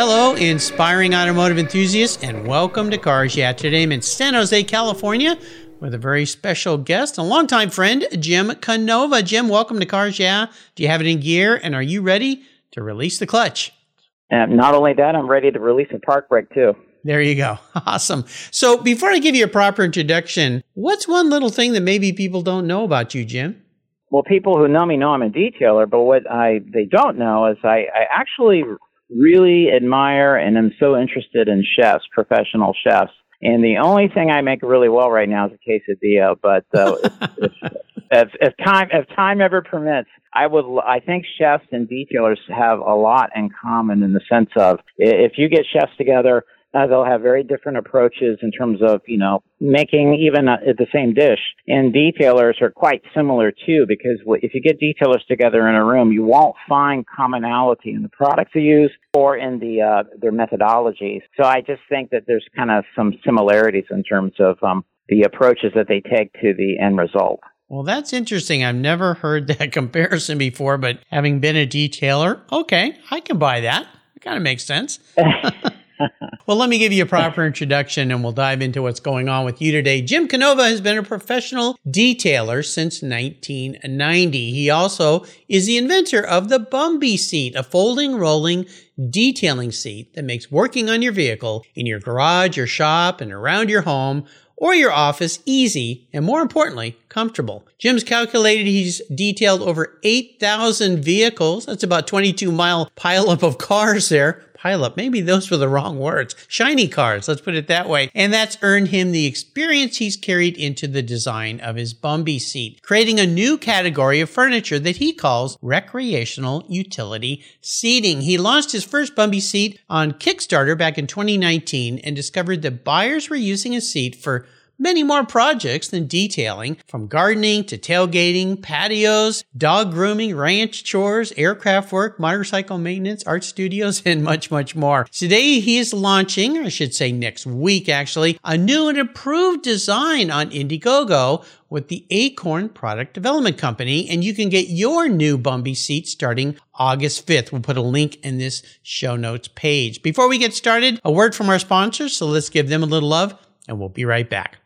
Hello, inspiring automotive enthusiasts, and welcome to Cars Yeah. Today I'm in San Jose, California, with a very special guest, a longtime friend, Jim Canova. Jim, welcome to Cars Yeah. Do you have it in gear, and are you ready to release the clutch? And not only that, I'm ready to release a park brake too. There you go. Awesome. So before I give you a proper introduction, what's one little thing that maybe people don't know about you, Jim? Well, people who know me know I'm a detailer, but what I they don't know is I, I actually really admire and am so interested in chefs, professional chefs. And the only thing I make really well right now is a quesadilla. But uh, if, if, if time if time ever permits, I would. I think chefs and detailers have a lot in common in the sense of if you get chefs together, uh, they'll have very different approaches in terms of, you know, making even a, the same dish. And detailers are quite similar too, because if you get detailers together in a room, you won't find commonality in the products they use or in the uh, their methodologies. So I just think that there's kind of some similarities in terms of um, the approaches that they take to the end result. Well, that's interesting. I've never heard that comparison before, but having been a detailer, okay, I can buy that. It kind of makes sense. well, let me give you a proper introduction and we'll dive into what's going on with you today. Jim Canova has been a professional detailer since 1990. He also is the inventor of the Bumby seat, a folding, rolling detailing seat that makes working on your vehicle in your garage, your shop, and around your home or your office easy and more importantly, comfortable. Jim's calculated he's detailed over 8,000 vehicles. That's about 22 mile pileup of cars there pileup. Maybe those were the wrong words. Shiny cars, let's put it that way. And that's earned him the experience he's carried into the design of his Bumby seat, creating a new category of furniture that he calls recreational utility seating. He launched his first Bumby seat on Kickstarter back in 2019 and discovered that buyers were using a seat for many more projects than detailing, from gardening to tailgating, patios, dog grooming, ranch chores, aircraft work, motorcycle maintenance, art studios, and much, much more. Today he is launching, I should say next week actually, a new and improved design on Indiegogo with the Acorn Product Development Company, and you can get your new Bumby seat starting August 5th. We'll put a link in this show notes page. Before we get started, a word from our sponsors, so let's give them a little love, and we'll be right back.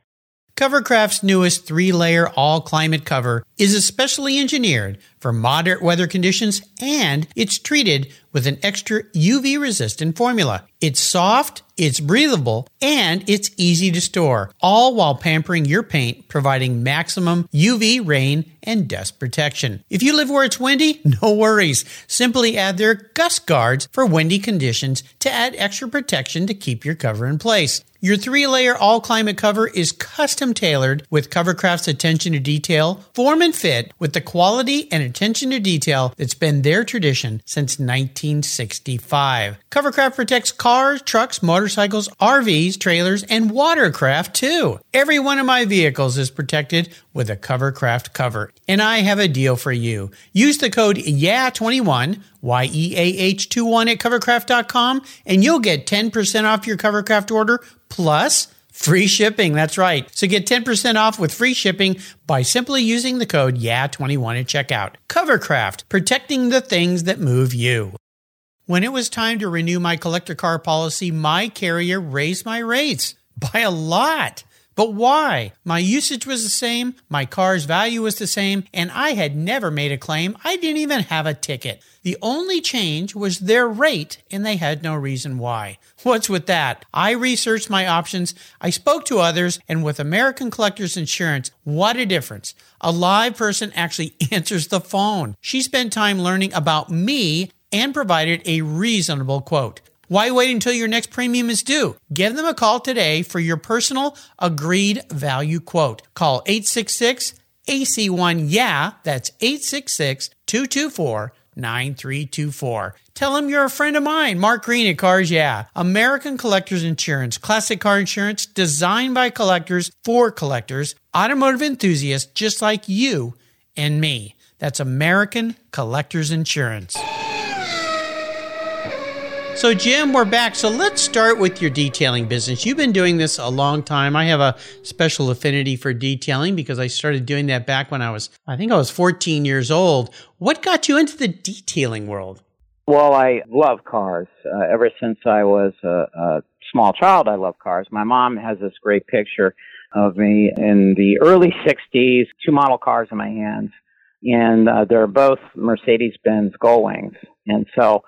Covercraft's newest three layer all climate cover is especially engineered for moderate weather conditions and it's treated with an extra UV resistant formula. It's soft, it's breathable, and it's easy to store, all while pampering your paint, providing maximum UV, rain, and dust protection. If you live where it's windy, no worries. Simply add their gust guards for windy conditions to add extra protection to keep your cover in place. Your three layer all climate cover is custom tailored with Covercraft's attention to detail, form and fit with the quality and attention to detail that's been their tradition since 1965. Covercraft protects cars, trucks, motorcycles, RVs, trailers, and watercraft too. Every one of my vehicles is protected with a Covercraft cover. And I have a deal for you. Use the code YEAH21, Y E A H 21 at covercraft.com, and you'll get 10% off your Covercraft order plus free shipping. That's right. So get 10% off with free shipping by simply using the code YEAH21 at checkout. Covercraft, protecting the things that move you. When it was time to renew my collector car policy, my carrier raised my rates by a lot. But why? My usage was the same, my car's value was the same, and I had never made a claim. I didn't even have a ticket. The only change was their rate, and they had no reason why. What's with that? I researched my options, I spoke to others, and with American Collectors Insurance, what a difference. A live person actually answers the phone. She spent time learning about me and provided a reasonable quote. Why wait until your next premium is due? Give them a call today for your personal agreed value quote. Call 866 AC1 Yeah, that's 866 224 9324. Tell them you're a friend of mine, Mark Green at Cars Yeah. American Collectors Insurance, classic car insurance designed by collectors for collectors, automotive enthusiasts just like you and me. That's American Collectors Insurance. So, Jim, we're back. So, let's start with your detailing business. You've been doing this a long time. I have a special affinity for detailing because I started doing that back when I was, I think I was 14 years old. What got you into the detailing world? Well, I love cars. Uh, ever since I was a, a small child, I love cars. My mom has this great picture of me in the early 60s, two model cars in my hands, and uh, they're both Mercedes Benz Gullwings. And so,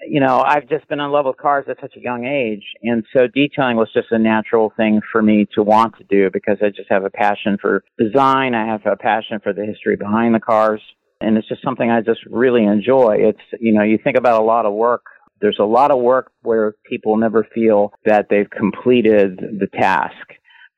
you know, I've just been in love with cars at such a young age. And so detailing was just a natural thing for me to want to do because I just have a passion for design. I have a passion for the history behind the cars. And it's just something I just really enjoy. It's, you know, you think about a lot of work. There's a lot of work where people never feel that they've completed the task.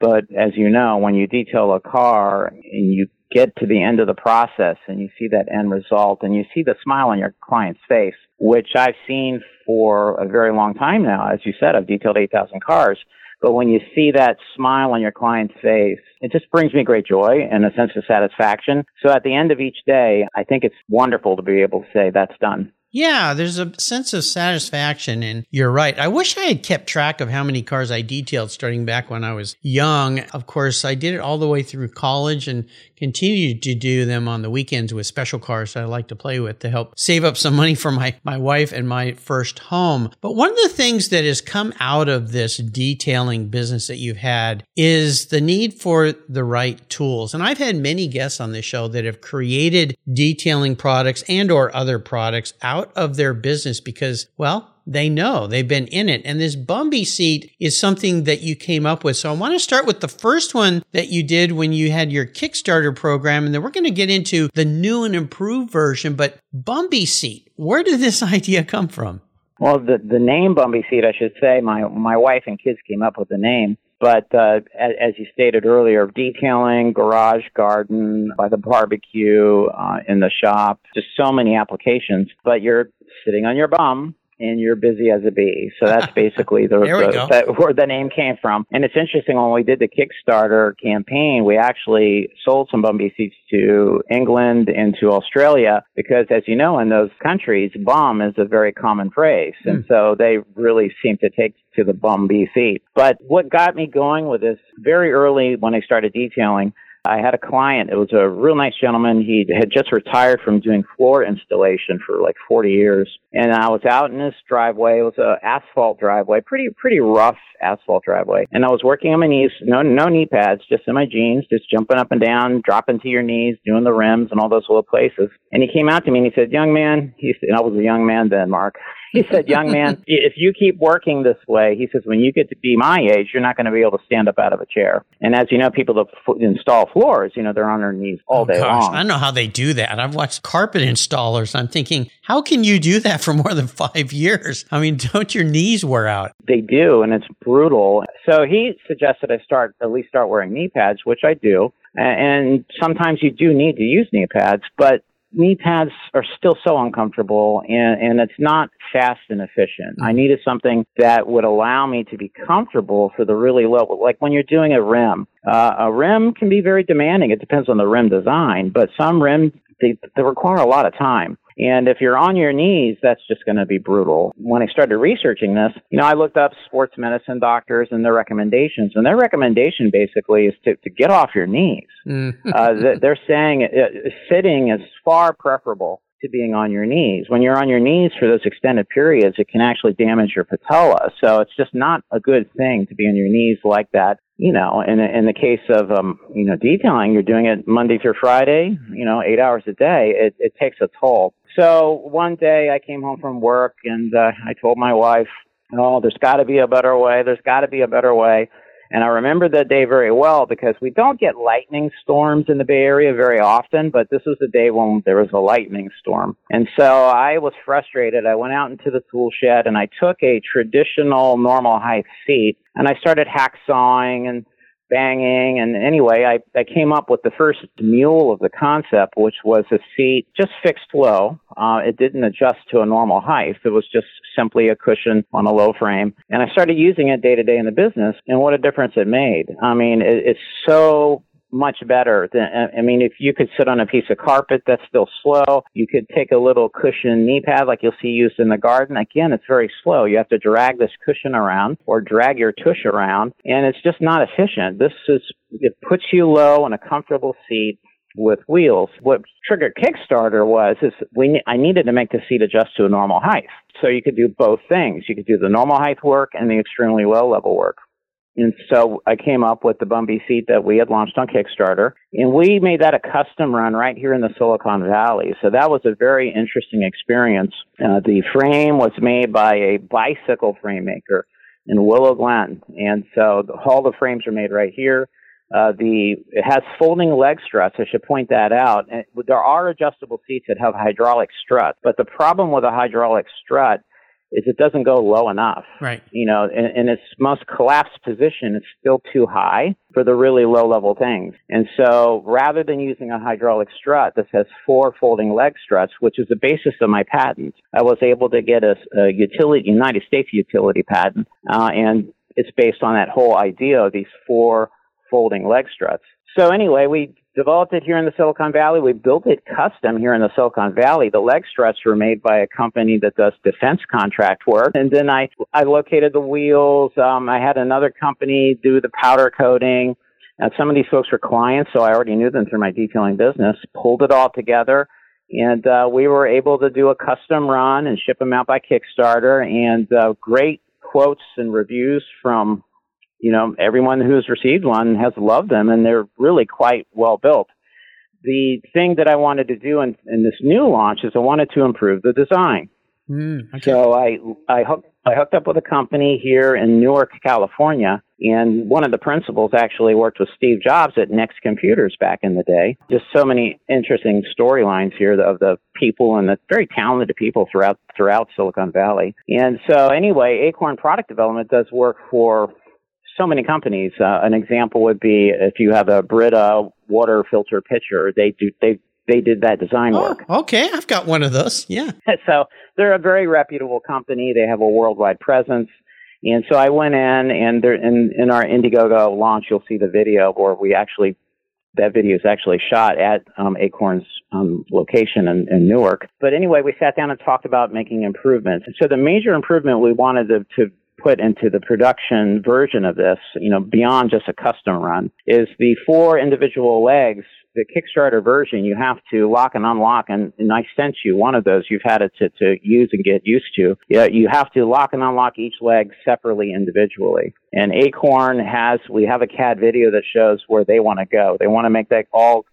But as you know, when you detail a car and you get to the end of the process and you see that end result and you see the smile on your client's face, which I've seen for a very long time now. As you said, I've detailed 8,000 cars. But when you see that smile on your client's face, it just brings me great joy and a sense of satisfaction. So at the end of each day, I think it's wonderful to be able to say that's done. Yeah, there's a sense of satisfaction, and you're right. I wish I had kept track of how many cars I detailed starting back when I was young. Of course, I did it all the way through college and continued to do them on the weekends with special cars that I like to play with to help save up some money for my, my wife and my first home. But one of the things that has come out of this detailing business that you've had is the need for the right tools. And I've had many guests on this show that have created detailing products and or other products out of their business because, well, they know they've been in it. And this Bumby seat is something that you came up with. So I want to start with the first one that you did when you had your Kickstarter program. And then we're going to get into the new and improved version. But Bumby seat, where did this idea come from? Well, the, the name Bumby seat, I should say, my, my wife and kids came up with the name. But uh, as, as, you stated earlier, detailing, garage, garden, by the barbecue, uh, in the shop, just so many applications. But you're sitting on your bum and you're busy as a bee. So that's basically the, the that, where the name came from. And it's interesting when we did the Kickstarter campaign, we actually sold some bum bee seats to England and to Australia because, as you know, in those countries, bum is a very common phrase, and hmm. so they really seem to take to the bum bee seat. But what got me going with this very early when I started detailing I had a client. It was a real nice gentleman. He had just retired from doing floor installation for like 40 years. And I was out in his driveway. It was an asphalt driveway, pretty, pretty rough asphalt driveway. And I was working on my knees, no, no knee pads, just in my jeans, just jumping up and down, dropping to your knees, doing the rims and all those little places. And he came out to me and he said, young man, he said, and I was a young man then, Mark. He said, young man, if you keep working this way, he says, when you get to be my age, you're not going to be able to stand up out of a chair. And as you know, people that f- install floors, you know, they're on their knees all oh, day gosh, long. I don't know how they do that. I've watched carpet installers. I'm thinking, how can you do that for more than five years? I mean, don't your knees wear out? They do, and it's brutal. So he suggested I start, at least start wearing knee pads, which I do. And sometimes you do need to use knee pads, but knee pads are still so uncomfortable and, and it's not fast and efficient. I needed something that would allow me to be comfortable for the really low, like when you're doing a rim. Uh, a rim can be very demanding. It depends on the rim design, but some rims, they, they require a lot of time. And if you're on your knees, that's just going to be brutal. When I started researching this, you know, I looked up sports medicine doctors and their recommendations, and their recommendation basically is to, to get off your knees. Mm. uh, they're saying uh, sitting is far preferable to being on your knees. When you're on your knees for those extended periods, it can actually damage your patella. So it's just not a good thing to be on your knees like that. You know, in, in the case of, um, you know, detailing, you're doing it Monday through Friday, you know, eight hours a day. It, it takes a toll. So one day I came home from work and uh, I told my wife, oh, there's got to be a better way. There's got to be a better way. And I remember that day very well because we don't get lightning storms in the Bay Area very often, but this was the day when there was a lightning storm. And so I was frustrated. I went out into the tool shed and I took a traditional normal height seat and I started hacksawing and banging. And anyway, I, I came up with the first mule of the concept, which was a seat just fixed low. Uh, it didn't adjust to a normal height. It was just simply a cushion on a low frame. And I started using it day to day in the business, and what a difference it made. I mean, it, it's so much better than I mean if you could sit on a piece of carpet that's still slow you could take a little cushion knee pad like you'll see used in the garden again it's very slow you have to drag this cushion around or drag your tush around and it's just not efficient this is it puts you low in a comfortable seat with wheels. What triggered Kickstarter was is we I needed to make the seat adjust to a normal height. So you could do both things. You could do the normal height work and the extremely low level work. And so I came up with the Bumby seat that we had launched on Kickstarter, and we made that a custom run right here in the Silicon Valley. So that was a very interesting experience. Uh, the frame was made by a bicycle frame maker in Willow Glen, and so the, all the frames are made right here. Uh, the it has folding leg struts. I should point that out. And there are adjustable seats that have hydraulic struts, but the problem with a hydraulic strut is it doesn't go low enough. Right. You know, in, in its most collapsed position, it's still too high for the really low level things. And so rather than using a hydraulic strut that has four folding leg struts, which is the basis of my patent, I was able to get a, a utility, United States utility patent. Uh, and it's based on that whole idea of these four folding leg struts. So anyway, we developed it here in the Silicon Valley. We built it custom here in the Silicon Valley. The leg struts were made by a company that does defense contract work. And then I, I located the wheels. Um, I had another company do the powder coating. And some of these folks were clients, so I already knew them through my detailing business. Pulled it all together. And uh, we were able to do a custom run and ship them out by Kickstarter. And uh, great quotes and reviews from you know, everyone who's received one has loved them and they're really quite well built. The thing that I wanted to do in, in this new launch is I wanted to improve the design. Mm, okay. So I, I hooked, I hooked up with a company here in Newark, California, and one of the principals actually worked with Steve Jobs at Next Computers back in the day. Just so many interesting storylines here of the people and the very talented people throughout throughout Silicon Valley. And so anyway, Acorn Product Development does work for so many companies. Uh, an example would be if you have a Brita water filter pitcher, they do they they did that design oh, work. Okay, I've got one of those. Yeah. so they're a very reputable company. They have a worldwide presence. And so I went in, and in, in our Indiegogo launch, you'll see the video where we actually that video is actually shot at um, Acorn's um, location in, in, Newark. But anyway, we sat down and talked about making improvements. And So the major improvement we wanted to, to put into the production version of this, you know, beyond just a custom run, is the four individual legs. The Kickstarter version, you have to lock and unlock, and, and I sent you one of those. You've had it to, to use and get used to. Yeah, you have to lock and unlock each leg separately, individually. And Acorn has, we have a CAD video that shows where they want to go. They want to make that all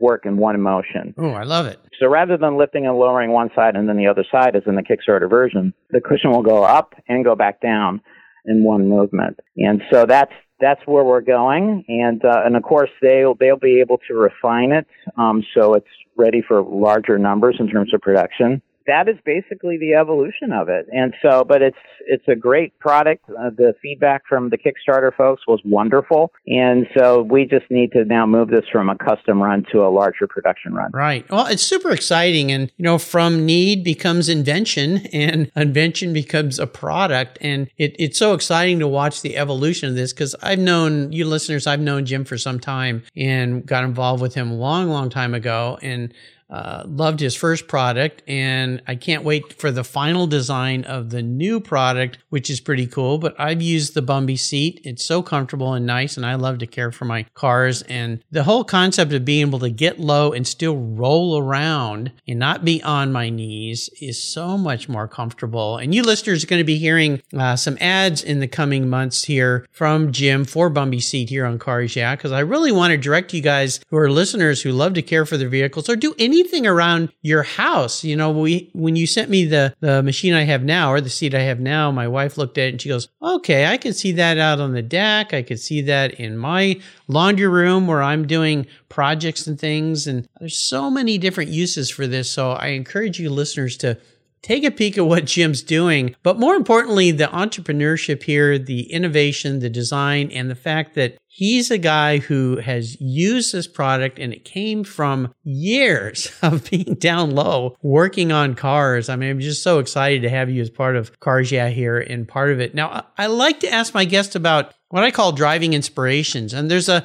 work in one motion. Oh, I love it. So rather than lifting and lowering one side and then the other side, as in the Kickstarter version, the cushion will go up and go back down in one movement. And so that's that's where we're going. And uh, and of course they'll they'll be able to refine it um, so it's ready for larger numbers in terms of production that is basically the evolution of it. And so, but it's it's a great product. Uh, the feedback from the Kickstarter folks was wonderful, and so we just need to now move this from a custom run to a larger production run. Right. Well, it's super exciting, and you know, from need becomes invention, and invention becomes a product, and it, it's so exciting to watch the evolution of this because I've known you listeners, I've known Jim for some time, and got involved with him a long, long time ago, and uh, loved his first product, and I can't wait for the final design of the new product, which is pretty cool. But I've used the Bumby seat; it's so comfortable and nice, and I love to care for my cars. And the whole concept of being able to get low and still roll around and not be on my knees is so much more comfortable. And you listeners are going to be hearing uh, some ads in the coming months here from Jim for Bumby seat here on Cars Yeah, because I really want to direct you guys who are listeners who love to care for their vehicles or do any anything around your house. You know, we when you sent me the the machine I have now or the seat I have now, my wife looked at it and she goes, "Okay, I could see that out on the deck. I could see that in my laundry room where I'm doing projects and things." And there's so many different uses for this. So I encourage you listeners to take a peek at what Jim's doing, but more importantly, the entrepreneurship here, the innovation, the design, and the fact that he's a guy who has used this product and it came from years of being down low working on cars. I mean, I'm just so excited to have you as part of Cars Yeah here and part of it. Now, I like to ask my guests about what I call driving inspirations. And there's a,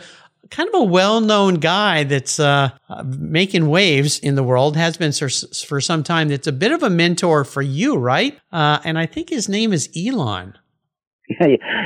kind of a well-known guy that's uh, making waves in the world has been for, some time that's a bit of a mentor for you right? Uh, and i think his name is elon.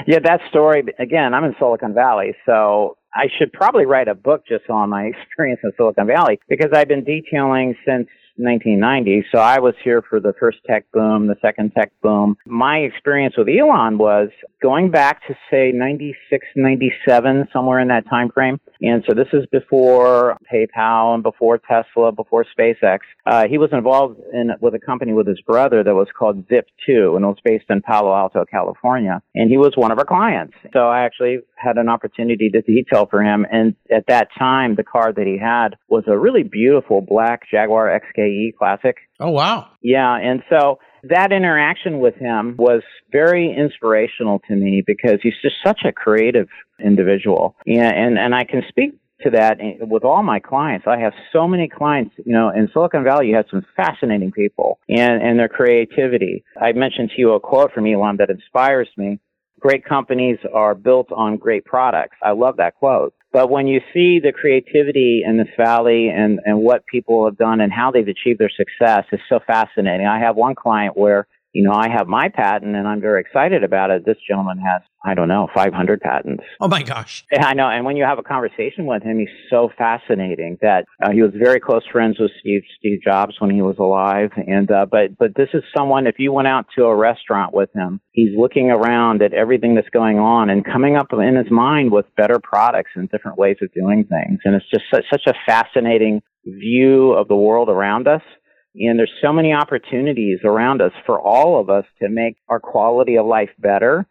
Yeah that story again i'm in silicon valley so i should probably write a book just on my experience in silicon valley because i've been detailing since 1990. So I was here for the first tech boom, the second tech boom. My experience with Elon was going back to say 96, 97, somewhere in that time frame. And so this is before PayPal and before Tesla, before SpaceX. Uh, he was involved in with a company with his brother that was called Zip2 and it was based in Palo Alto, California. And he was one of our clients. So I actually had an opportunity to detail for him. And at that time, the car that he had was a really beautiful black Jaguar Classic. Oh, wow. Yeah. And so that interaction with him was very inspirational to me because he's just such a creative individual. Yeah, and, and I can speak to that with all my clients. I have so many clients, you know, in Silicon Valley, you have some fascinating people and, and their creativity. I mentioned to you a quote from Elon that inspires me. Great companies are built on great products. I love that quote. But when you see the creativity in this valley and, and what people have done and how they've achieved their success is so fascinating. I have one client where you know, I have my patent and I'm very excited about it. This gentleman has, I don't know, 500 patents. Oh my gosh. Yeah, I know. And when you have a conversation with him, he's so fascinating that uh, he was very close friends with Steve, Steve Jobs when he was alive. And, uh, but, but this is someone, if you went out to a restaurant with him, he's looking around at everything that's going on and coming up in his mind with better products and different ways of doing things. And it's just such, such a fascinating view of the world around us and there's so many opportunities around us for all of us to make our quality of life better.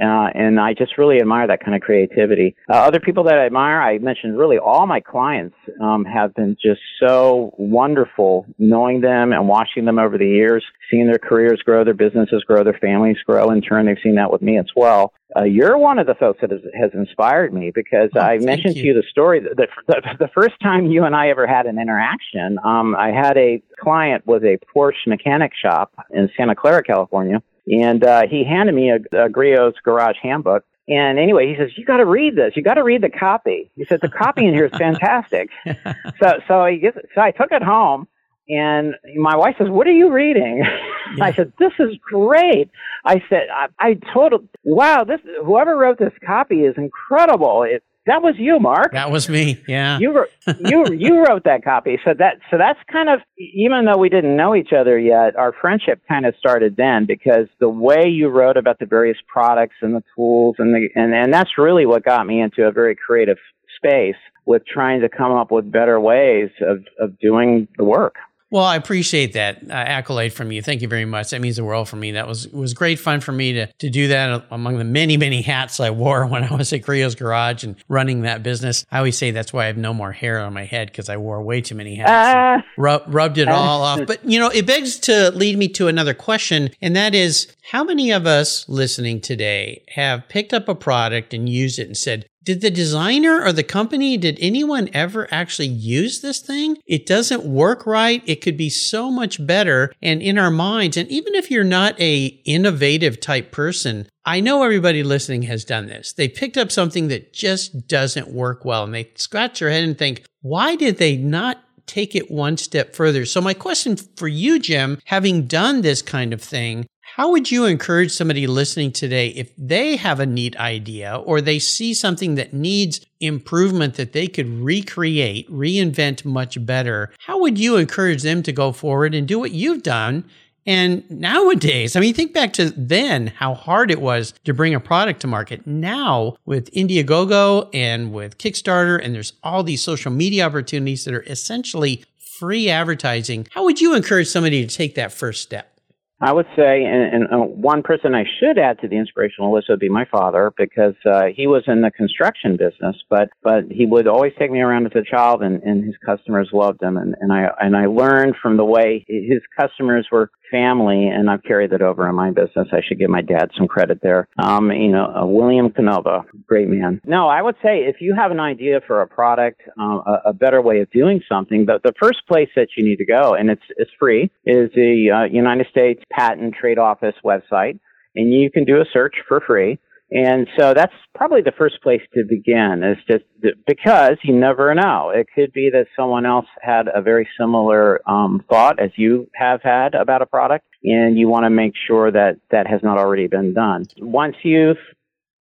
Uh, and I just really admire that kind of creativity. Uh, other people that I admire, I mentioned really all my clients um, have been just so wonderful knowing them and watching them over the years, seeing their careers grow, their businesses grow, their families grow. In turn, they've seen that with me as well. Uh, you're one of the folks that has, has inspired me because oh, I mentioned you. to you the story that the, the, the, first time you and I ever had an interaction. Um, I had a client with a Porsche mechanic shop in Santa Clara, California, and uh, he handed me a, a Griot's Garage Handbook. And anyway, he says, "You got to read this. You got to read the copy." He said, "The copy in here is fantastic." so, so I so I took it home, and my wife says, "What are you reading?" Yeah. I said, "This is great." I said, "I, I told wow, this whoever wrote this copy is incredible. It, that was you, Mark. That was me. Yeah. You wrote, you you wrote that copy. So that so that's kind of even though we didn't know each other yet, our friendship kind of started then because the way you wrote about the various products and the tools and the and and that's really what got me into a very creative space with trying to come up with better ways of of doing the work. Well, I appreciate that uh, accolade from you. Thank you very much. That means the world for me. That was was great fun for me to to do that among the many many hats I wore when I was at Griot's Garage and running that business. I always say that's why I have no more hair on my head because I wore way too many hats. Uh, rub, rubbed it all off. But you know, it begs to lead me to another question, and that is, how many of us listening today have picked up a product and used it and said, did the designer or the company, did anyone ever actually use this thing? It doesn't work right. It could be so much better. And in our minds, and even if you're not a innovative type person, I know everybody listening has done this. They picked up something that just doesn't work well and they scratch their head and think, why did they not take it one step further? So my question for you, Jim, having done this kind of thing, how would you encourage somebody listening today if they have a neat idea or they see something that needs improvement that they could recreate, reinvent much better? How would you encourage them to go forward and do what you've done? And nowadays, I mean, think back to then how hard it was to bring a product to market. Now with Indiegogo and with Kickstarter, and there's all these social media opportunities that are essentially free advertising. How would you encourage somebody to take that first step? I would say, and, and uh, one person I should add to the inspirational list would be my father because uh, he was in the construction business, but but he would always take me around as a child, and, and his customers loved him, and, and I and I learned from the way his customers were family, and I've carried that over in my business. I should give my dad some credit there. Um, you know, uh, William Canova, great man. No, I would say if you have an idea for a product, uh, a, a, better way of doing something, the, the first place that you need to go, and it's it's free, is the uh, United States Patent Trade Office website, and you can do a search for free. And so that's probably the first place to begin is just because you never know. It could be that someone else had a very similar um, thought as you have had about a product, and you want to make sure that that has not already been done. Once you've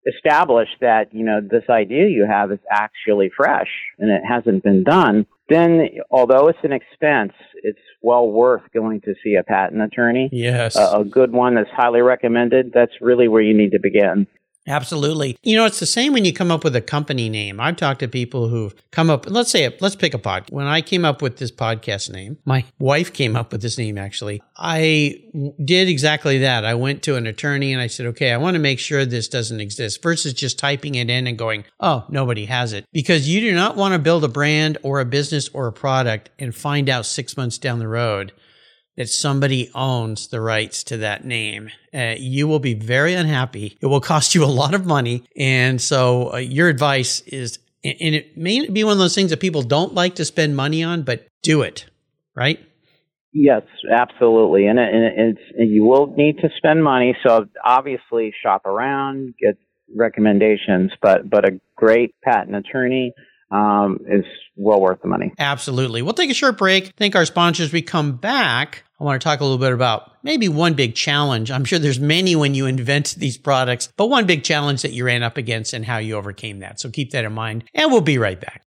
established that, you know, this idea you have is actually fresh and it hasn't been done, then although it's an expense, it's well worth going to see a patent attorney. Yes. A, a good one that's highly recommended. That's really where you need to begin. Absolutely. You know, it's the same when you come up with a company name. I've talked to people who've come up, let's say, let's pick a pod. When I came up with this podcast name, my wife came up with this name actually. I did exactly that. I went to an attorney and I said, okay, I want to make sure this doesn't exist versus just typing it in and going, oh, nobody has it. Because you do not want to build a brand or a business or a product and find out six months down the road that somebody owns the rights to that name. Uh, you will be very unhappy. It will cost you a lot of money. And so uh, your advice is, and it may be one of those things that people don't like to spend money on, but do it, right? Yes, absolutely. And, it, and it's, and you will need to spend money. So obviously shop around, get recommendations, but, but a great patent attorney um, is well worth the money. Absolutely. We'll take a short break. Thank our sponsors. We come back. I want to talk a little bit about maybe one big challenge. I'm sure there's many when you invent these products, but one big challenge that you ran up against and how you overcame that. So keep that in mind and we'll be right back.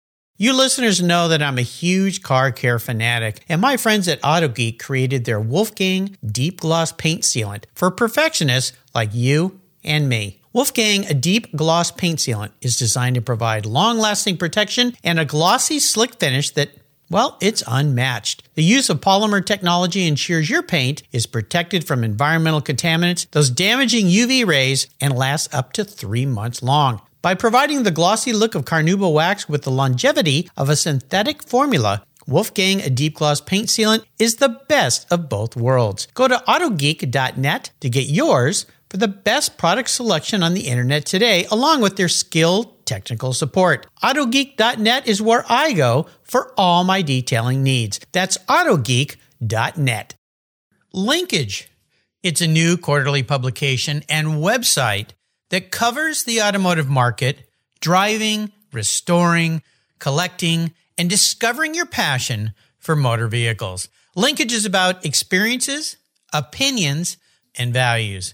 You listeners know that I'm a huge car care fanatic, and my friends at AutoGeek created their Wolfgang Deep Gloss Paint Sealant for perfectionists like you and me. Wolfgang, a deep gloss paint sealant, is designed to provide long lasting protection and a glossy, slick finish that, well, it's unmatched. The use of polymer technology ensures your paint is protected from environmental contaminants, those damaging UV rays, and lasts up to three months long. By providing the glossy look of Carnauba wax with the longevity of a synthetic formula, Wolfgang a deep gloss paint sealant is the best of both worlds. Go to autogeek.net to get yours for the best product selection on the internet today, along with their skilled technical support. AutoGeek.net is where I go for all my detailing needs. That's AutoGeek.net. Linkage. It's a new quarterly publication and website that covers the automotive market, driving, restoring, collecting, and discovering your passion for motor vehicles. Linkage is about experiences, opinions, and values.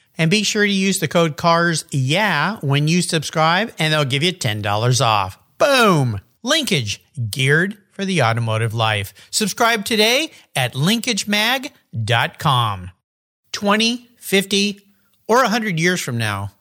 And be sure to use the code CARS yeah when you subscribe, and they'll give you $10 off. Boom! Linkage, geared for the automotive life. Subscribe today at linkagemag.com. 20, 50, or 100 years from now,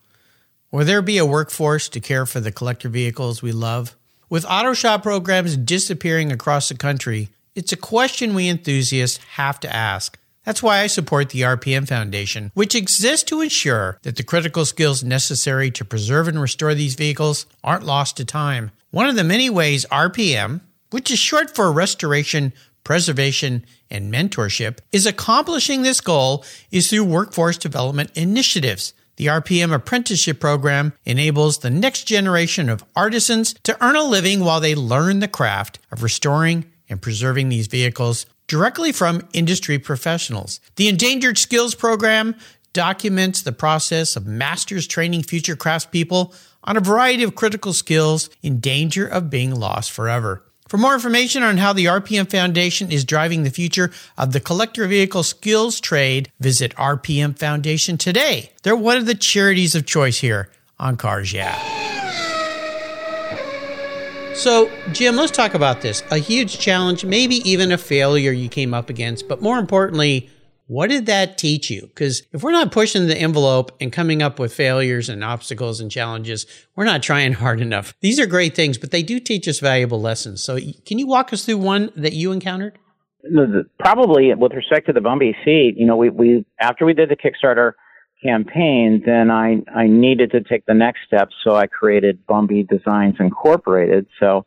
will there be a workforce to care for the collector vehicles we love? With auto shop programs disappearing across the country, it's a question we enthusiasts have to ask. That's why I support the RPM Foundation, which exists to ensure that the critical skills necessary to preserve and restore these vehicles aren't lost to time. One of the many ways RPM, which is short for Restoration, Preservation, and Mentorship, is accomplishing this goal is through workforce development initiatives. The RPM apprenticeship program enables the next generation of artisans to earn a living while they learn the craft of restoring and preserving these vehicles directly from industry professionals. The Endangered Skills Program documents the process of masters training future craftspeople on a variety of critical skills in danger of being lost forever. For more information on how the RPM Foundation is driving the future of the collector vehicle skills trade, visit RPM Foundation today. They're one of the charities of choice here on Cars Yeah. So, Jim, let's talk about this. A huge challenge, maybe even a failure you came up against, but more importantly, what did that teach you? Because if we're not pushing the envelope and coming up with failures and obstacles and challenges, we're not trying hard enough. These are great things, but they do teach us valuable lessons. So, can you walk us through one that you encountered? Probably with respect to the Bumby seat, you know, we, we after we did the Kickstarter campaign, then I I needed to take the next step, so I created Bumby Designs Incorporated. So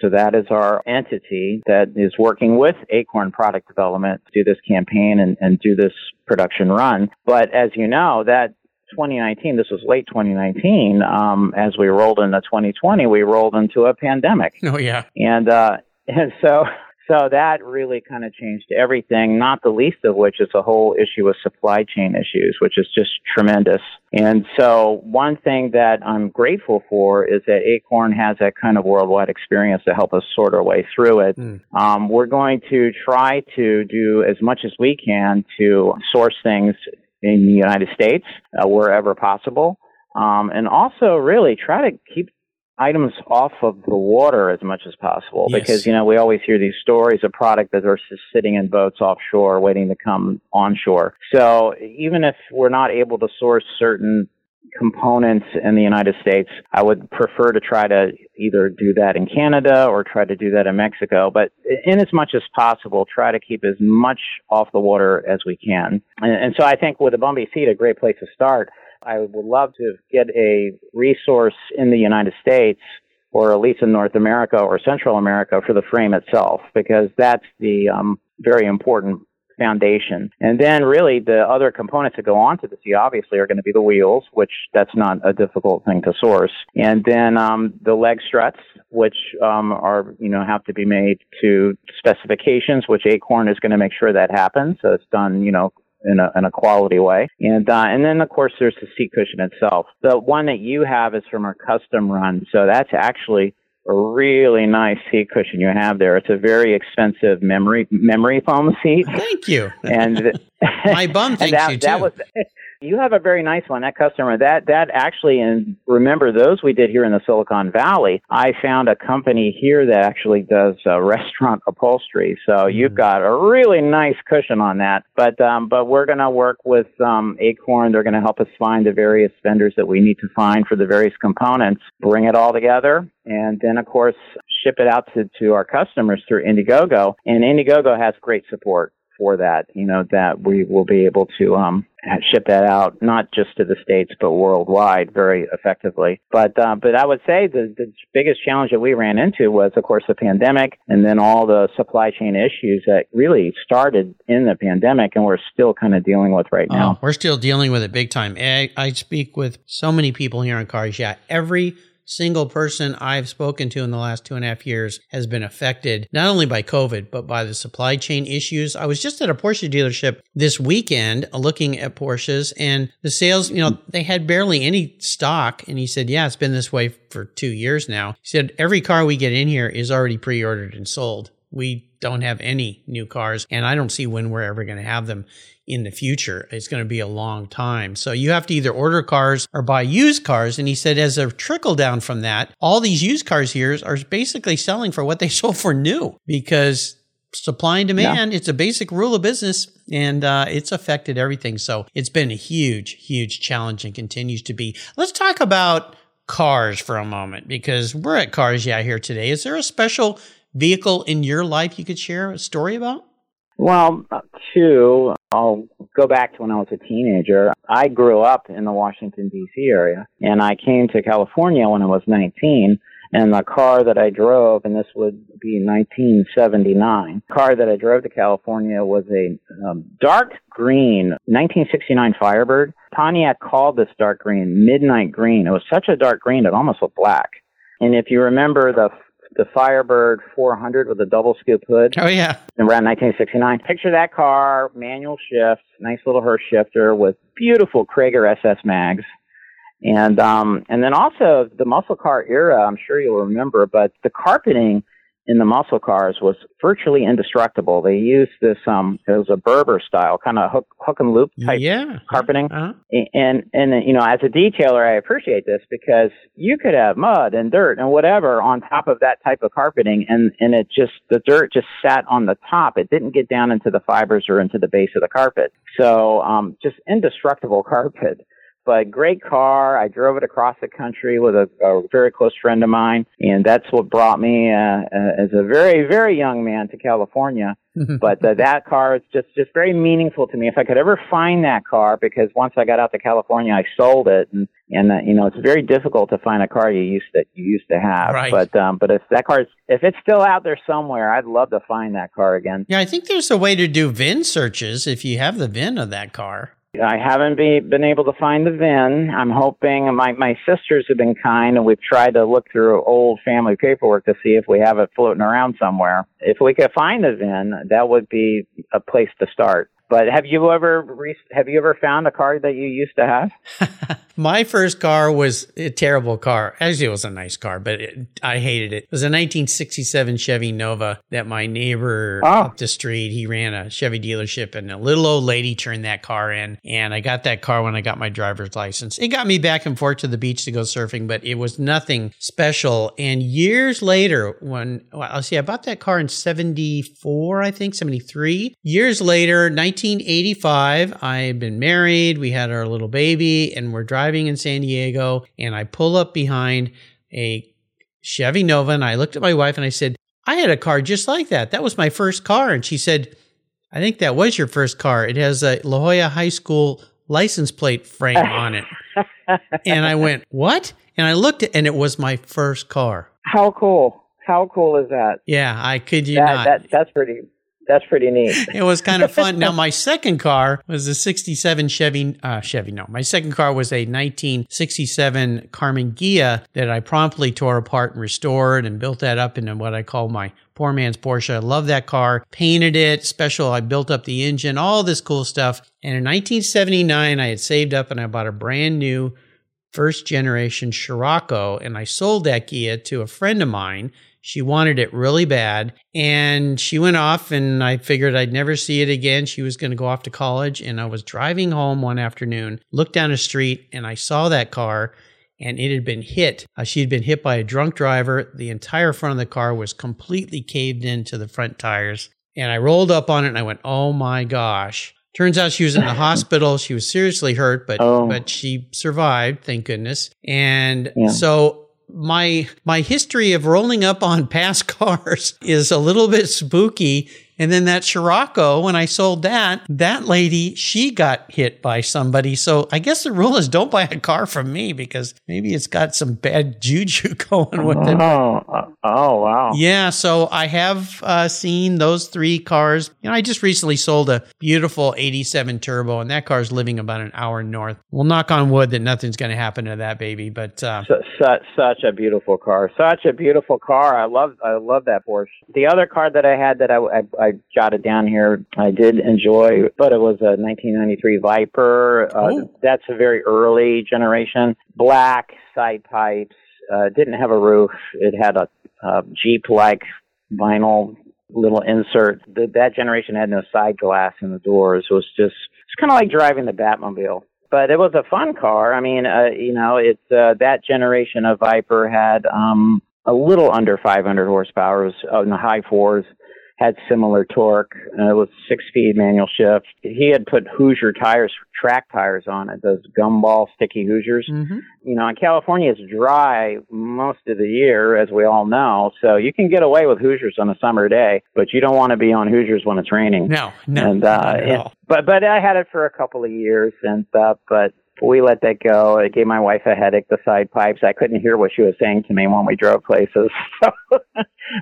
so that is our entity that is working with Acorn Product Development to do this campaign and, and do this production run. But as you know, that 2019, this was late 2019, um, as we rolled into 2020, we rolled into a pandemic. Oh, yeah. And, uh, and so so that really kind of changed everything, not the least of which is the whole issue of supply chain issues, which is just tremendous. And so one thing that I'm grateful for is that Acorn has that kind of worldwide experience to help us sort our way through it. Mm. Um, we're going to try to do as much as we can to source things in the United States uh, wherever possible. Um, and also really try to keep items off of the water as much as possible yes. because you know we always hear these stories of product that are just sitting in boats offshore waiting to come onshore. So even if we're not able to source certain components in the United States I would prefer to try to either do that in Canada or try to do that in Mexico. But in as much as possible try to keep as much off the water as we can. And, and so I think with the Bumby seat a great place to start I would love to get a resource in the United States or at least in North America or Central America for the frame itself, because that's the um, very important foundation. And then really the other components that go onto the seat obviously are going to be the wheels, which that's not a difficult thing to source. And then um, the leg struts, which um, are, you know, have to be made to specifications, which Acorn is going to make sure that happens. So it's done, you know, in a, in a quality way. And, uh, and then of course there's the seat cushion itself. The one that you have is from our custom run. So that's actually a really nice seat cushion you have there. It's a very expensive memory memory foam seat. Thank you. And my bum thanks that, you too. That was you have a very nice one. That customer, that that actually, and remember those we did here in the Silicon Valley. I found a company here that actually does uh, restaurant upholstery. So mm-hmm. you've got a really nice cushion on that. But um, but we're going to work with um, Acorn. They're going to help us find the various vendors that we need to find for the various components. Bring it all together, and then of course ship it out to to our customers through Indiegogo. And Indiegogo has great support for that, you know, that we will be able to um, ship that out not just to the states but worldwide very effectively. But uh, but I would say the, the biggest challenge that we ran into was, of course, the pandemic, and then all the supply chain issues that really started in the pandemic, and we're still kind of dealing with right now. Oh, we're still dealing with it big time. I, I speak with so many people here in Cars. Yeah, every single person I've spoken to in the last two and a half years has been affected not only by COVID, but by the supply chain issues. I was just at a Porsche dealership this weekend uh, looking at Porsches and the sales, you know, they had barely any stock. And he said, yeah, it's been this way for two years now. He said, every car we get in here is already pre ordered and sold. We don't have any new cars, and I don't see when we're ever going to have them in the future. It's going to be a long time. So you have to either order cars or buy used cars. And he said, as a trickle down from that, all these used cars here are basically selling for what they sold for new because supply and demand, yeah. it's a basic rule of business and uh, it's affected everything. So it's been a huge, huge challenge and continues to be. Let's talk about cars for a moment because we're at Cars Yeah here today. Is there a special vehicle in your life you could share a story about? Well, two. I'll go back to when I was a teenager. I grew up in the Washington, D.C. area, and I came to California when I was 19. And the car that I drove, and this would be 1979, car that I drove to California was a um, dark green 1969 Firebird. Pontiac called this dark green midnight green. It was such a dark green it almost looked black. And if you remember the the Firebird 400 with a double scoop hood. Oh yeah, around 1969. Picture that car, manual shift, nice little Hurst shifter with beautiful Cragar SS mags. And um, and then also the muscle car era. I'm sure you'll remember, but the carpeting in the muscle cars was virtually indestructible. They used this um it was a Berber style kind of hook hook and loop type yeah. carpeting. Uh-huh. And and you know, as a detailer, I appreciate this because you could have mud and dirt and whatever on top of that type of carpeting, and and it just the dirt just sat on the top. It didn't get down into the fibers or into the base of the carpet. So um, just indestructible carpet but great car. I drove it across the country with a, a very close friend of mine, and that's what brought me uh, uh, as a very, very young man to California. but uh, that car is just just very meaningful to me. If I could ever find that car, because once I got out to California, I sold it, and and uh, you know it's very difficult to find a car you used to you used to have. Right. But um, but if that car is if it's still out there somewhere, I'd love to find that car again. Yeah, I think there's a way to do VIN searches if you have the VIN of that car. I haven't be, been able to find the VIN. I'm hoping my, my sisters have been kind and we've tried to look through old family paperwork to see if we have it floating around somewhere. If we could find the VIN, that would be a place to start. But have you ever re- have you ever found a car that you used to have? My first car was a terrible car. Actually, it was a nice car, but it, I hated it. It was a 1967 Chevy Nova that my neighbor Oh. up the street, he ran a Chevy dealership and a little old lady turned that car in. And I got that car when I got my driver's license. It got me back and forth to the beach to go surfing, but it was nothing special. And years later, when, well, I'll see, I bought that car in 74, I think, 73. Years later, 1985, I had been married. We had our little baby and we're driving in San Diego. And I pull up behind a Chevy Nova and I looked at my wife and I said, I had a car just like that. That was my first car. And she said, I think that was your first car. It has a La Jolla High School license plate frame on it. and I went, What? And I looked at and it was my first car. How cool! How cool is that? Yeah, I could you that, not. that that's pretty that's pretty neat. it was kind of fun. Now, my second car was a 67 Chevy, uh, Chevy, no, my second car was a 1967 Karmann Ghia that I promptly tore apart and restored and built that up into what I call my poor man's Porsche. I love that car, painted it special. I built up the engine, all this cool stuff. And in 1979, I had saved up and I bought a brand new first generation Scirocco and I sold that Ghia to a friend of mine. She wanted it really bad and she went off and I figured I'd never see it again. She was going to go off to college and I was driving home one afternoon, looked down the street and I saw that car and it had been hit. Uh, she had been hit by a drunk driver. The entire front of the car was completely caved into the front tires. And I rolled up on it and I went, "Oh my gosh." Turns out she was in the hospital. She was seriously hurt, but Oh. but she survived, thank goodness. And Yeah. so my my history of rolling up on past cars is a little bit spooky. And then that Scirocco, when I sold that, that lady, she got hit by somebody. So I guess the rule is don't buy a car from me because maybe it's got some bad juju going with it. Oh, oh wow. Yeah, so I have uh, seen those three cars. You know, I just recently sold a beautiful 87 Turbo, and that car's living about an hour north. We'll knock on wood that nothing's going to happen to that baby, but uh, such such a beautiful car. Such a beautiful car. I love I love that Porsche. The other car that I had that I, I, I jotted down here, I did enjoy, but it was a 1993 Viper. Uh, Oh. That's a very early generation. Black side pipes. Uh, didn't have a roof. It had a, a Jeep like vinyl little insert. The, that generation had no side glass in the doors. It was just it's kind of like driving the Batmobile but it was a fun car. I mean, uh, you know, it's uh, that generation of Viper had um, a little under 500 horsepower, it was in the high fours, had similar torque. Uh, it was six-speed manual shift. He had put Hoosier tires, track tires on it, those gumball sticky Hoosiers. mhm. You know, in California, it's dry most of the year, as we all know, so you can get away with Hoosiers on a summer day, but you don't want to be on Hoosiers when it's raining no, no, and uh, and- but but I had it for a couple of years, and uh, but we let that go. It gave my wife a headache. The side pipes, I couldn't hear what she was saying to me when we drove places. So,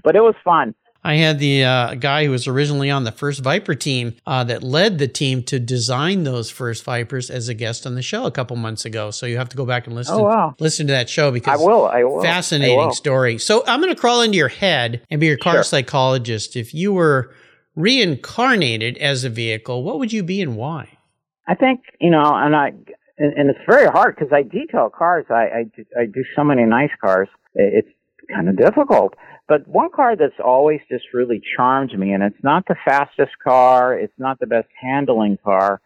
but it was fun. I had the uh, guy who was originally on the first Viper team uh, that led the team to design those first Vipers as a guest on the show a couple months ago. So you have to go back and listen. Oh, wow. Listen to that show because I will. I will. I fascinating will. story. So I'm going to crawl into your head and be your car Sure. psychologist. If you were reincarnated as a vehicle, what would you be and why? I think you know, and I and, and it's very hard because I detail cars. I I do, I do so many nice cars. It's kind of difficult. But one car that's always just really charmed me, and it's not the fastest car, it's not the best handling car,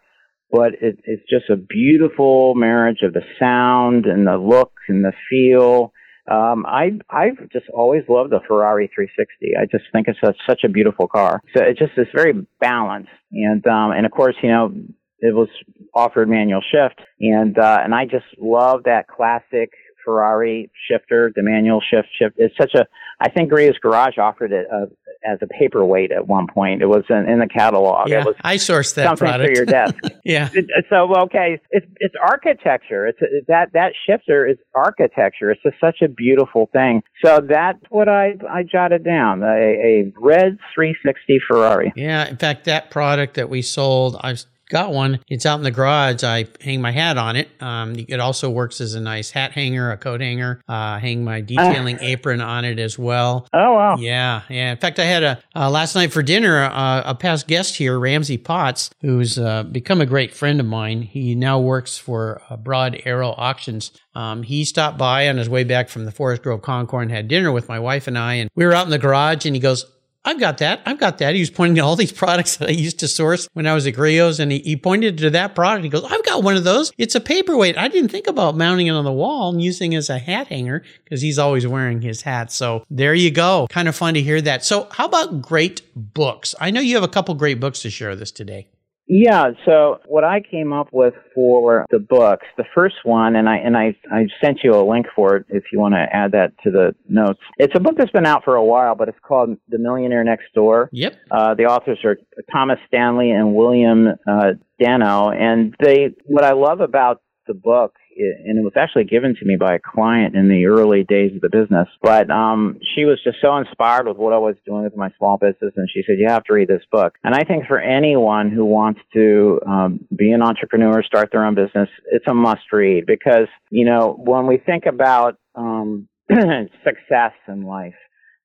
but it, it's just a beautiful marriage of the sound and the look and the feel. Um, I I've just always loved the Ferrari 360. I just think it's a, such a beautiful car. So it just is very balanced, and um, and of course you know it was offered manual shift, and uh, and I just love that classic Ferrari shifter, the manual shift shift. It's such a, I think Griot's Garage offered it uh, as a paperweight at one point. It was in, in the catalog. Yeah, it was I sourced that something product. for your desk. yeah. It- so okay, it's it's architecture. It's that that shifter is architecture. It's just such a beautiful thing. So that's what I I jotted down. A, a red 360 Ferrari. Yeah. In fact, that product that we sold, I've got one. It's out in the garage. I hang my hat on it. Um, it also works as a nice hat hanger, a coat hanger. Uh, hang my detailing apron on it as well. Oh wow. Yeah, yeah. In fact, I had a uh, last night for dinner uh, a past guest here, Ramsey Potts, who's uh, become a great friend of mine. He now works for uh, Broad Arrow Auctions. Um, he stopped by on his way back from the Forest Grove Concours and had dinner with my wife and I, and we were out in the garage, and he goes. I've got that. I've got that. He was pointing to all these products that I used to source when I was at Griot's, and he, he pointed to that product. He goes, I've got one of those. It's a paperweight. I didn't think about mounting it on the wall and using as a hat hanger because he's always wearing his hat. So there you go. Kind of fun to hear that. So, how about great books? I know you have a couple great books to share with us today. Yeah, so what I came up with for the books, the first one, and I and I I sent you a link for it if you want to add that to the notes. It's a book that's been out for a while, but it's called The Millionaire Next Door. Yep. Uh, the authors are Thomas Stanley and William uh, Danko, and they. What I love about the book, and it was actually given to me by a client in the early days of the business, but um, she was just so inspired with what I was doing with my small business, and she said, "You have to read this book." And I think for anyone who wants to um, be an entrepreneur, start their own business, it's a must read because you know when we think about um, success in life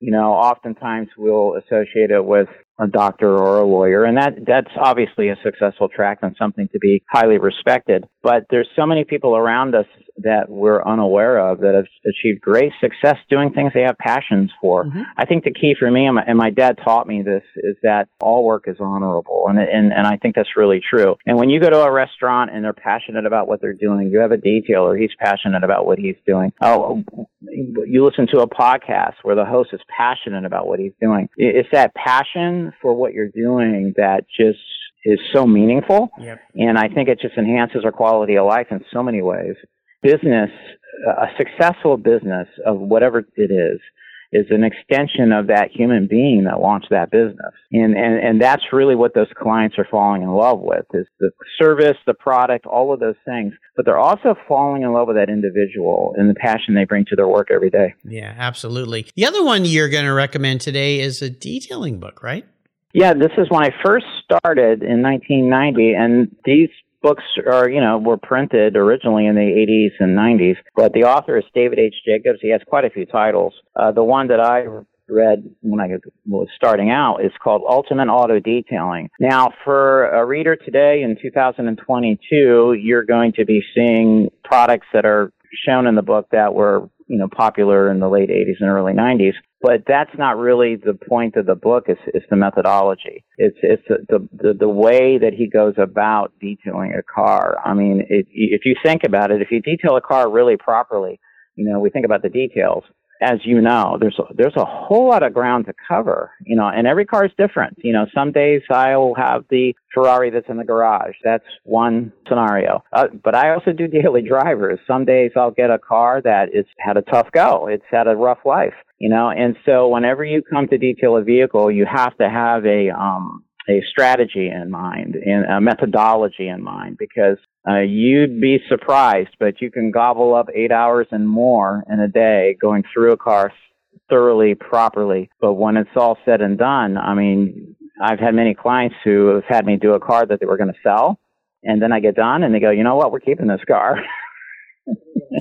you know, oftentimes we'll associate it with a doctor or a lawyer, and that that's obviously a successful track and something to be highly respected. But there's so many people around us that we're unaware of that have achieved great success doing things they have passions for. Mhm. I think the key for me, and my, and my dad taught me this, is that all work is honorable, and and and I think that's really true. And when you go to a restaurant and they're passionate about what they're doing, you have a detailer, he's passionate about what he's doing. Oh, you listen to a podcast where the host is passionate about what he's doing. It's that passion for what you're doing that just is so meaningful. Yep. And I think it just enhances our quality of life in so many ways. Business, a successful business of whatever it is, is an extension of that human being that launched that business. And, and, and that's really what those clients are falling in love with is the service, the product, all of those things. But they're also falling in love with that individual and the passion they bring to their work every day. Yeah, absolutely. The other one you're going to recommend today is a detailing book, right? Yeah, this is when I first started in 1990, and these books are, you know, were printed originally in the 80s and 90s. But the author is David H. Jacobs. He has quite a few titles. Uh, the one that I read when I was starting out is called Ultimate Auto Detailing. Now, for a reader today in 2022, you're going to be seeing products that are shown in the book that were, you know, popular in the late 80s and early 90s. But that's not really the point of the book. It's, it's the methodology. It's it's the, the the way that he goes about detailing a car. I mean, it, if you think about it, if you detail a car really properly, you know, we think about the details as you know, there's a, there's a whole lot of ground to cover, you know, and every car is different. You know, some days I'll have the Ferrari that's in the garage. That's one scenario. Uh, but I also do daily drivers. Some days I'll get a car that it's had a tough go. It's had a rough life, you know, and so whenever you come to detail a vehicle, you have to have a, um, a strategy in mind and a methodology in mind because uh, you'd be surprised, but you can gobble up eight hours and more in a day going through a car thoroughly, properly. But when it's all said and done, I mean, I've had many clients who have had me do a car that they were going to sell. And then I get done and they go, you know what? We're keeping this car.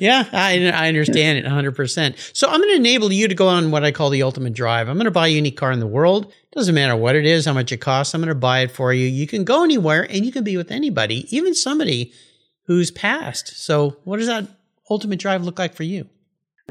yeah, I, I understand it 100%. So I'm going to enable you to go on what I call the ultimate drive. I'm going to buy you any car in the world. Doesn't matter what it is, how much it costs. I'm going to buy it for you. You can go anywhere and you can be with anybody, even somebody who's passed. So what does that ultimate drive look like for you?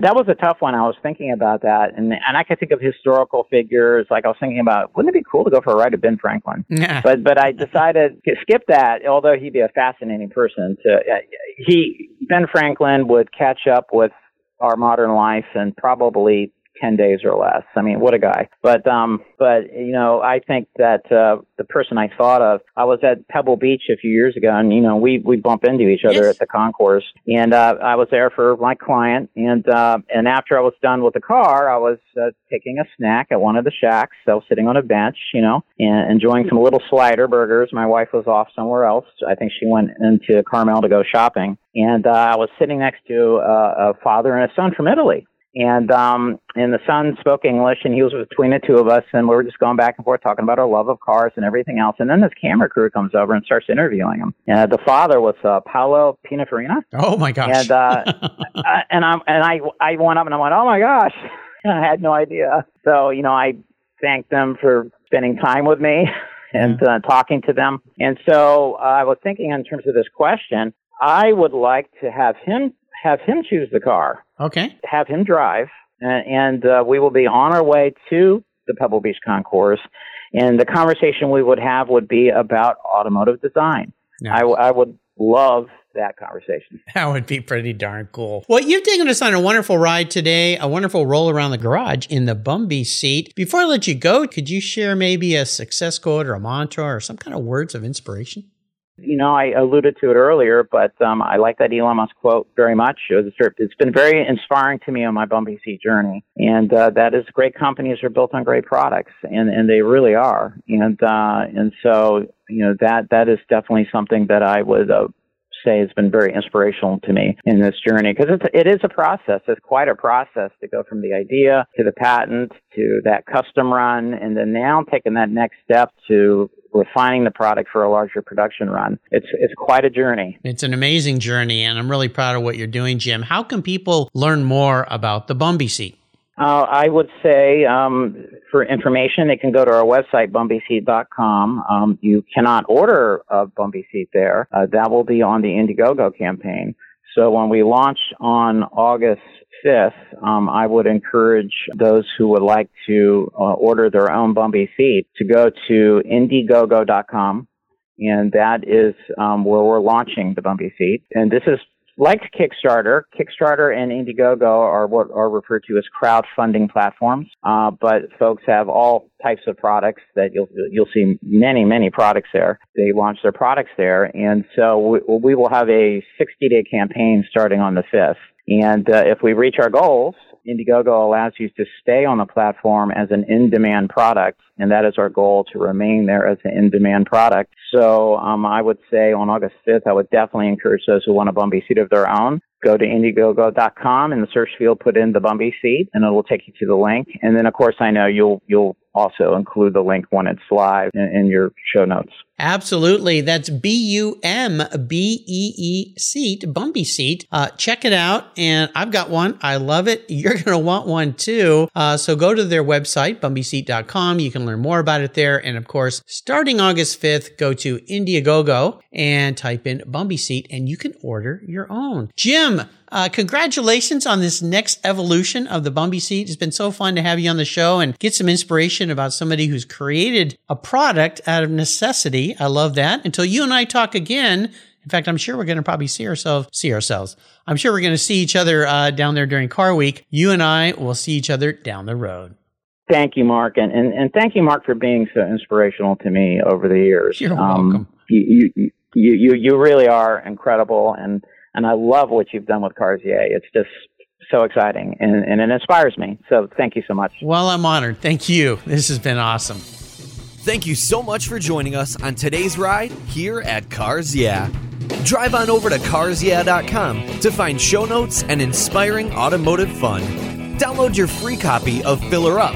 That was a tough one. I was thinking about that, and and I could think of historical figures. Like I was thinking about, wouldn't it be cool to go for a ride with Ben Franklin? Yeah. But but I decided to skip that. Although he'd be a fascinating person. To uh, he Ben Franklin would catch up with our modern life and probably 10 days or less. I mean, what a guy. But, um, but, you know, I think that, uh, the person I thought of, I was at Pebble Beach a few years ago and, you know, we, we bump into each other Yes. at the concourse and, uh, I was there for my client and, uh, and after I was done with the car, I was, uh, taking a snack at one of the shacks. So I was sitting on a bench, you know, and enjoying some little slider burgers. My wife was off somewhere else. I think she went into Carmel to go shopping. And, uh, I was sitting next to, uh, a father and a son from Italy and um and the son spoke english and he was between the two of us and we were just going back and forth talking about our love of cars and everything else. And then this camera crew comes over and starts interviewing him. And the father was uh paolo pininfarina Oh my gosh. and uh uh, and i and i i went up and i went oh my gosh. I had no idea. So you know i thanked them for spending time with me and uh, talking to them. And so uh, i was thinking in terms of this question i would like to have him have him choose the car okay. have him drive, and, and uh, we will be on our way to the Pebble Beach Concourse. And the conversation we would have would be about automotive design. No. I, w- I would love that conversation. That would be pretty darn cool. Well, you've taken us on a wonderful ride today, a wonderful roll around the garage in the Bumbee seat. Before I let you go, could you share maybe a success quote or a mantra or some kind of words of inspiration? You know, I alluded to it earlier, but um, I like that Elon Musk quote very much. It it's been very inspiring to me on my Bumbee Seat journey, and uh, that is great companies are built on great products, and, and they really are. And uh, and so you know that that is definitely something that I would uh, say has been very inspirational to me in this journey because it is a process. It's quite a process to go from the idea to the patent to that custom run, and then now taking that next step to refining the product for a larger production run. It's it's quite a journey. It's an amazing journey, and I'm really proud of what you're doing, Jim. How can people learn more about the Bumbee seat? Uh, I would say um, for information, they can go to our website, bumbeeseat.com. Um, you cannot order a Bumbee seat there. Uh, that will be on the Indiegogo campaign. So when we launch on August 5th, um, I would encourage those who would like to uh, order their own Bumbee seat to go to Indiegogo.com. And that is um, where we're launching the Bumbee seat. And this is like Kickstarter, Kickstarter and Indiegogo are what are referred to as crowdfunding platforms. Uh, but folks have all types of products that you'll you'll see many many products there. They launch their products there, and so we, we will have a 60 day campaign starting on the 5th. And uh, if we reach our goals, Indiegogo allows you to stay on the platform as an in-demand product, and that is our goal to remain there as an in-demand product. So um, I would say on August 5th, I would definitely encourage those who want a Bumbee seat of their own. Go to Indiegogo.com in the search field, put in the Bumbee seat, and it will take you to the link. And then, of course, I know you'll you'll also include the link when it's live in, in your show notes. Absolutely. That's B U M B E E seat, Bumbee seat. Uh, check it out. And I've got one. I love it. You're going to want one too. Uh, so go to their website, bumbeeseat.com. You can learn more about it there. And of course, starting August 5th, go to Indiegogo and type in Bumbee seat and you can order your own. Jim, uh, congratulations on this next evolution of the Bumbee seat. It's been so fun to have you on the show and get some inspiration about somebody who's created a product out of necessity. I love that. Until you and I talk again. In fact, I'm sure we're going to probably see ourselves, see ourselves. I'm sure we're going to see each other uh, down there during car week. You and I will see each other down the road. Thank you, Mark, and, and, and thank you, Mark, for being so inspirational to me over the years. You're Um, welcome. you, you, you, you, you really are incredible, and, and I love what you've done with Cars Yeah. It's just so exciting, and, and it inspires me. So thank you so much. Well, I'm honored. Thank you. This has been awesome. Thank you so much for joining us on today's ride here at Cars Yeah. Drive on over to carsyeah.com to find show notes and inspiring automotive fun. Download your free copy of Filler Up,